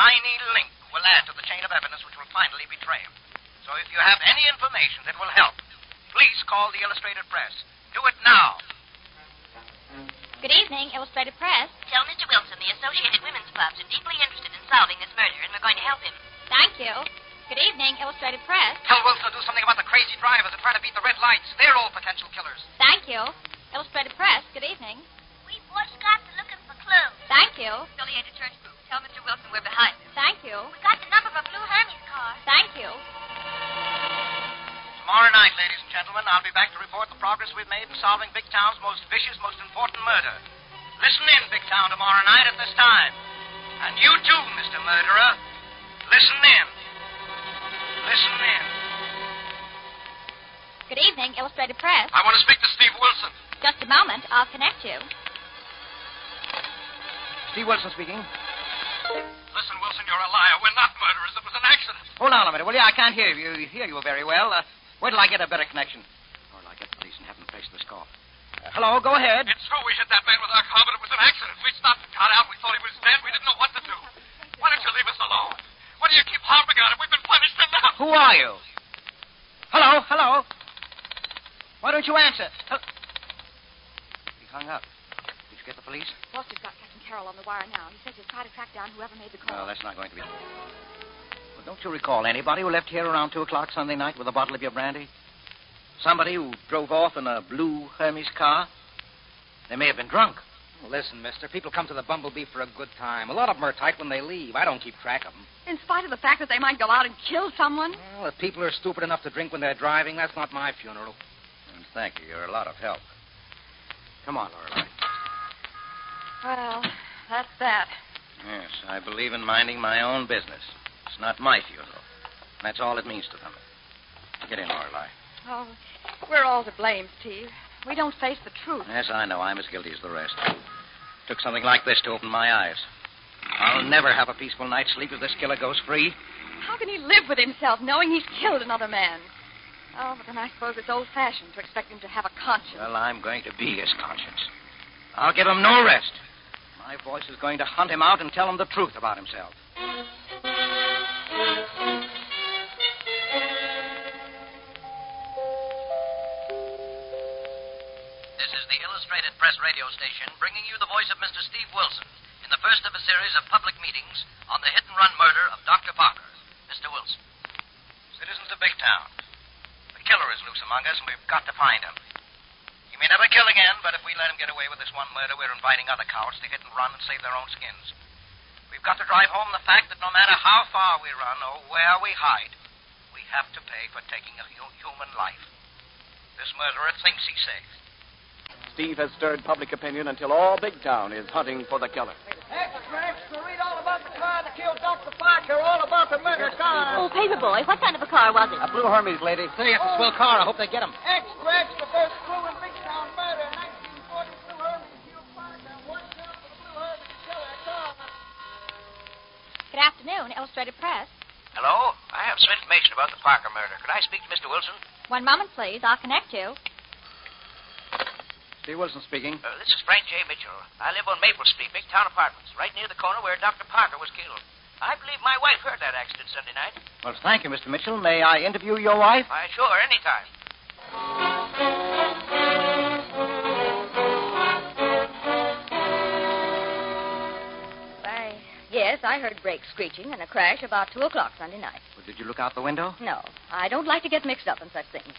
tiny link will add to the chain of evidence which will finally betray him. So if you have any information that will help, please call the Illustrated Press. Do it now. Good evening, Illustrated Press. Tell Mr. Wilson the Associated Women's Clubs are deeply interested in solving this murder, and we're going to help him. Thank you. Good evening, Illustrated Press. Tell Wilson to do something about the crazy drivers that try to beat the red lights. They're all potential killers. Thank you. Illustrated Press, good evening. You. Affiliated Church Group. Tell Mr. Wilson we're behind him. Thank you. We got the number of a blue Hermes car. Thank you. Tomorrow night, ladies and gentlemen, I'll be back to report the progress we've made in solving Big Town's most vicious, most important murder. Listen in, Big Town, tomorrow night at this time. And you too, Mr. Murderer. Listen in. Listen in. Good evening, Illustrated Press. I want to speak to Steve Wilson. Just a moment. I'll connect you. Steve Wilson speaking. Listen, Wilson, you're a liar. We're not murderers. It was an accident. Hold on a minute, will you? I can't hear you. Hear you very well. Uh, wait till I get a better connection. Or till I get the police and have them trace this call. Uh, hello, go ahead. It's true we hit that man with our car, but it was an accident. We stopped and got out. We thought he was dead. We didn't know what to do. Why don't you leave us alone? Why do you keep harping on him? We've been punished enough. Who are you? Hello, hello. Why don't you answer? Hel- He hung up. Did you get the police? Foster's got Captain Carroll on the wire now. He says he'll try to track down whoever made the call. No, that's not going to be. Well, don't you recall anybody who left here around 2 o'clock Sunday night with a bottle of your brandy? Somebody who drove off in a blue Hermes car? They may have been drunk. Listen, mister, people come to the Bumblebee for a good time. A lot of them are tight when they leave. I don't keep track of them. In spite of the fact that they might go out and kill someone. Well, if people are stupid enough to drink when they're driving, that's not my funeral. And thank you. You're a lot of help. Come on, Lorelei. Well, that's that. Yes, I believe in minding my own business. It's not my funeral. That's all it means to them. Get in, Lorelei. Oh, we're all to blame, Steve. We don't face the truth. Yes, I know. I'm as guilty as the rest. Took something like this to open my eyes. I'll never have a peaceful night's sleep if this killer goes free. How can he live with himself knowing he's killed another man? Oh, but then I suppose it's old fashioned to expect him to have a conscience. Well, I'm going to be his conscience. I'll give him no rest. My voice is going to hunt him out and tell him the truth about himself. This is the Illustrated Press radio station bringing you the voice of Mr. Steve Wilson in the first of a series of public meetings on the hit and run murder of Dr. Parker. Mr. Wilson. Citizens of Big Town, the killer is loose among us, and we've got to find him. He may never kill again, but if we let him get away with this one murder, we're inviting other cowards to hit and run and save their own skins. We've got to drive home the fact that no matter how far we run or where we hide, we have to pay for taking a hu- human life. This murderer thinks he's safe. Steve has stirred public opinion until all Big Town is hunting for the killer. Extra, extra, read all about the car that killed Dr. Parker, all about the murder car. Oh, Paperboy, what kind of a car was it? A blue Hermes, lady. Say, it's oh. a swell car. I hope they get him. Extra, extra, afternoon, Illustrated Press. Hello? I have some information about the Parker murder. Could I speak to Mr. Wilson? One moment, please. I'll connect you. Steve Wilson speaking. Uh, this is Frank J. Mitchell. I live on Maple Street, Big Town Apartments, right near the corner where Dr. Parker was killed. I believe my wife heard that accident Sunday night. Well, thank you, Mr. Mitchell. May I interview your wife? Why, sure, anytime. Yes, I heard brakes screeching and a crash about 2 o'clock Sunday night. Well, did you look out the window? No, I don't like to get mixed up in such things.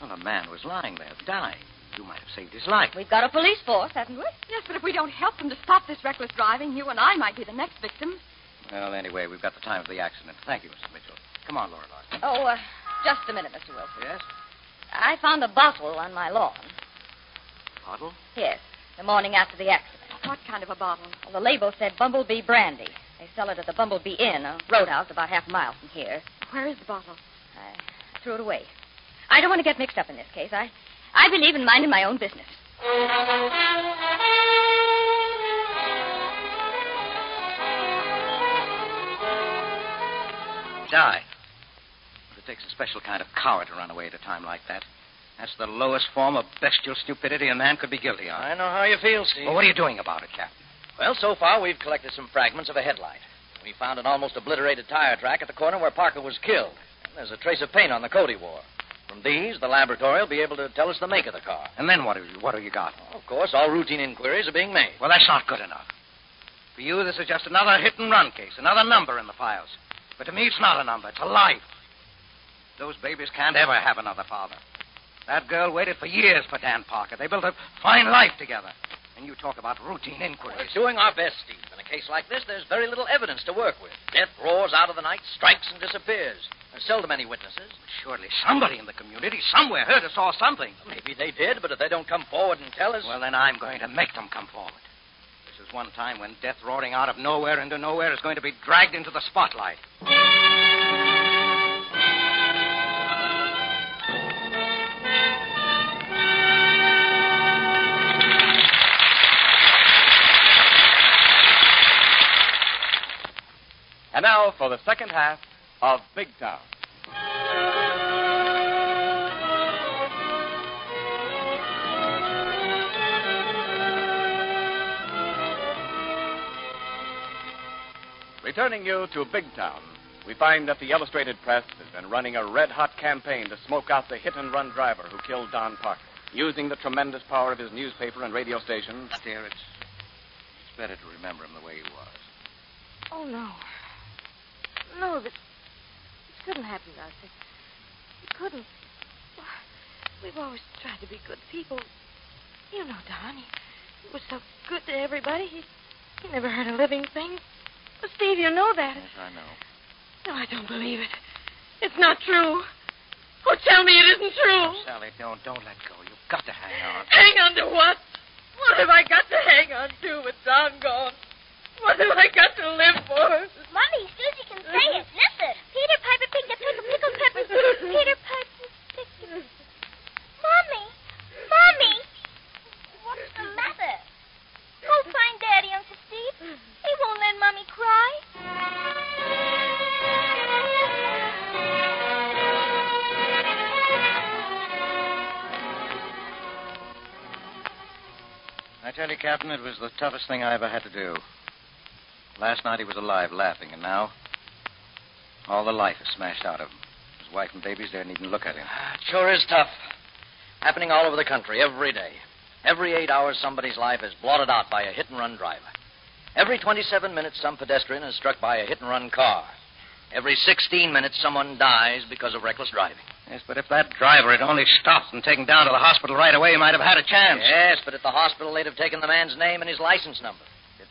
Well, a man was lying there, dying. You might have saved his life. We've got a police force, haven't we? Yes, but if we don't help them to stop this reckless driving, you and I might be the next victims. Well, anyway, we've got the time of the accident. Thank you, Mr. Mitchell. Come on, Lorelei. Oh, uh, just a minute, Mr. Wilson. Yes? I found a bottle on my lawn. Bottle? Yes, the morning after the accident. What kind of a bottle? Well, the label said Bumblebee Brandy. They sell it at the Bumblebee Inn, a roadhouse about half a mile from here. Where is the bottle? I threw it away. I don't want to get mixed up in this case. I, I believe in minding my own business. Die. But it takes a special kind of coward to run away at a time like that. That's the lowest form of bestial stupidity a man could be guilty of. I know how you feel, Steve. Well, what are you doing about it, Captain? Well, so far we've collected some fragments of a headlight. We found an almost obliterated tire track at the corner where Parker was killed. And there's a trace of paint on the coat he wore. From these, the laboratory will be able to tell us the make of the car. And then what have you, what have you got? Of course, all routine inquiries are being made. Well, that's not good enough. For you, this is just another hit and run case, another number in the files. But to me, it's not a number, it's a life. Those babies can't ever have another father. That girl waited for years for Dan Parker. They built a fine life together. And you talk about routine inquiries. We're doing our best, Steve. In a case like this, there's very little evidence to work with. Death roars out of the night, strikes, and disappears. There's seldom any witnesses. Surely somebody in the community somewhere heard or saw something. Maybe they did, but if they don't come forward and tell us. Well, then I'm going to make them come forward. This is one time when death roaring out of nowhere into nowhere is going to be dragged into the spotlight. Now for the second half of Big Town. Returning you to Big Town, we find that the Illustrated Press has been running a red hot campaign to smoke out the hit and run driver who killed Don Parker. Using the tremendous power of his newspaper and radio station. Dear, it's, it's better to remember him the way he was. Oh, no. No, that this couldn't happen. It, it couldn't. We've always tried to be good people. You know, Don. He, he was so good to everybody. He, he never hurt a living thing. Well, Steve, you know that. Yes, I know. No, I don't believe it. It's not true. Oh, tell me it isn't true. Oh, Sally, don't don't let go. You've got to hang on. Hang on to what? What have I got to hang on to with Don gone? What have I got to live for? Mommy, Susie can say it. Listen. Peter Piper picked a pickle, pickle peppers. Peter Piper picked a... Mommy! Mommy! What's the matter? Go find Daddy, Uncle Steve. He won't let Mommy cry. I tell you, Captain, it was the toughest thing I ever had to do. Last night he was alive, laughing, and now all the life is smashed out of him. His wife and babies daren't even look at him. It sure is tough. Happening all over the country every day. Every eight hours, somebody's life is blotted out by a hit and run driver. Every 27 minutes, some pedestrian is struck by a hit and run car. Every 16 minutes, someone dies because of reckless driving. Yes, but if that driver had only stopped and taken down to the hospital right away, he might have had a chance. Yes, but at the hospital, they'd have taken the man's name and his license number.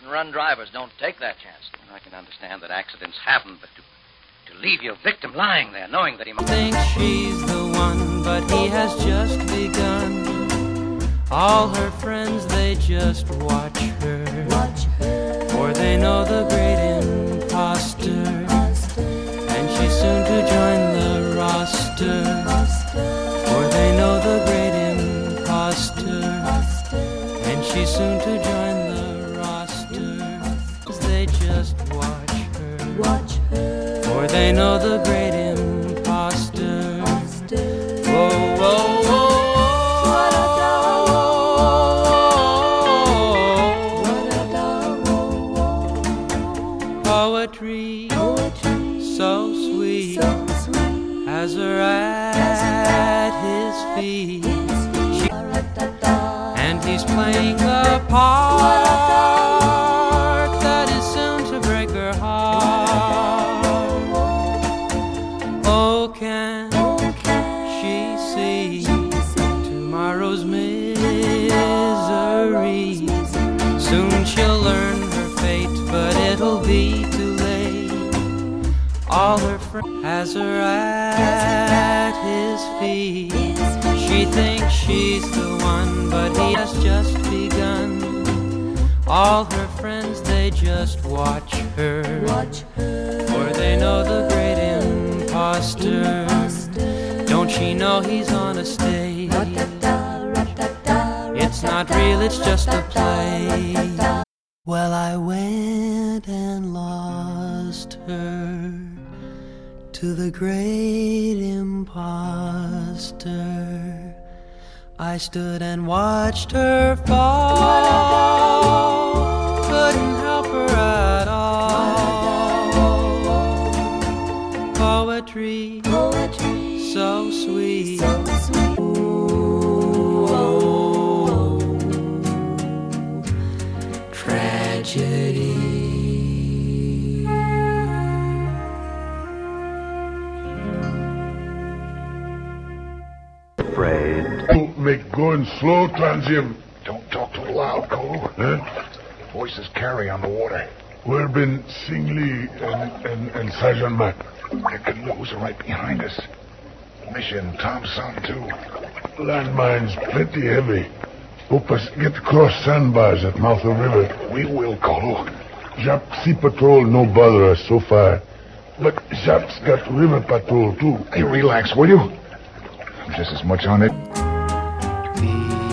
Hit and run drivers don't take that chance. I can understand that accidents happen, but to, to leave your victim lying there knowing that he might. think she's the one, but he has just begun. All her friends, they just watch her. Watch her. For they know the great imposter. And she's soon to join the roster. For they know the great imposter. And she's soon to join For they know the great she's the one, but he has just begun. All her friends, they just watch her. watch her. For they know the great imposter. Don't she know he's on a stage? It's not real, it's just a play. Well, I went and lost her to the great imposter. I stood and watched her fall. Couldn't help her at all. Poetry, Poetry. so sweet. Going slow, Transium. Don't talk too loud, Cole. Huh? Voices carry on the water. We've been Singly and, and, and Sergeant Mack? Their canoes are right behind us. Mission Thompson, too. Landmines plenty heavy. Hope us get across sandbars at mouth of river. We will, Colo. Jap Sea Patrol no bother us so far. But Jap's got river patrol too. Hey, relax, will you? I'm just as much on it. Below,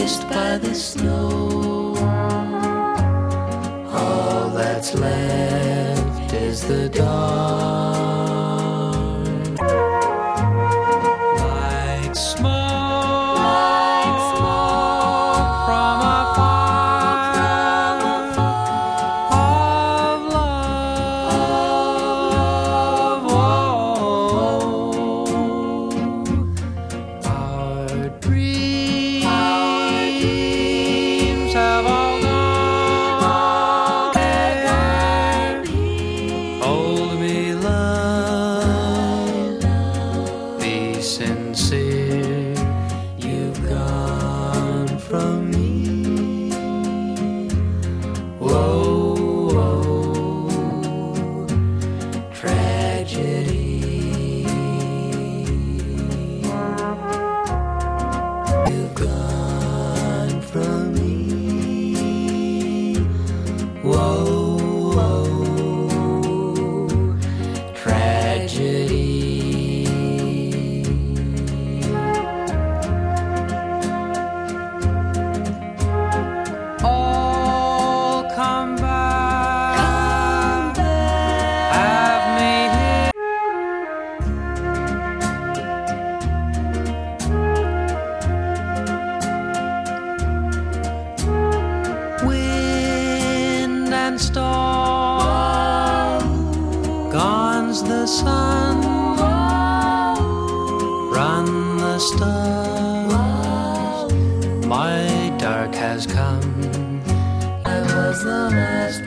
kissed by the snow. All that's left is the Run the stars. My dark has come. I was the last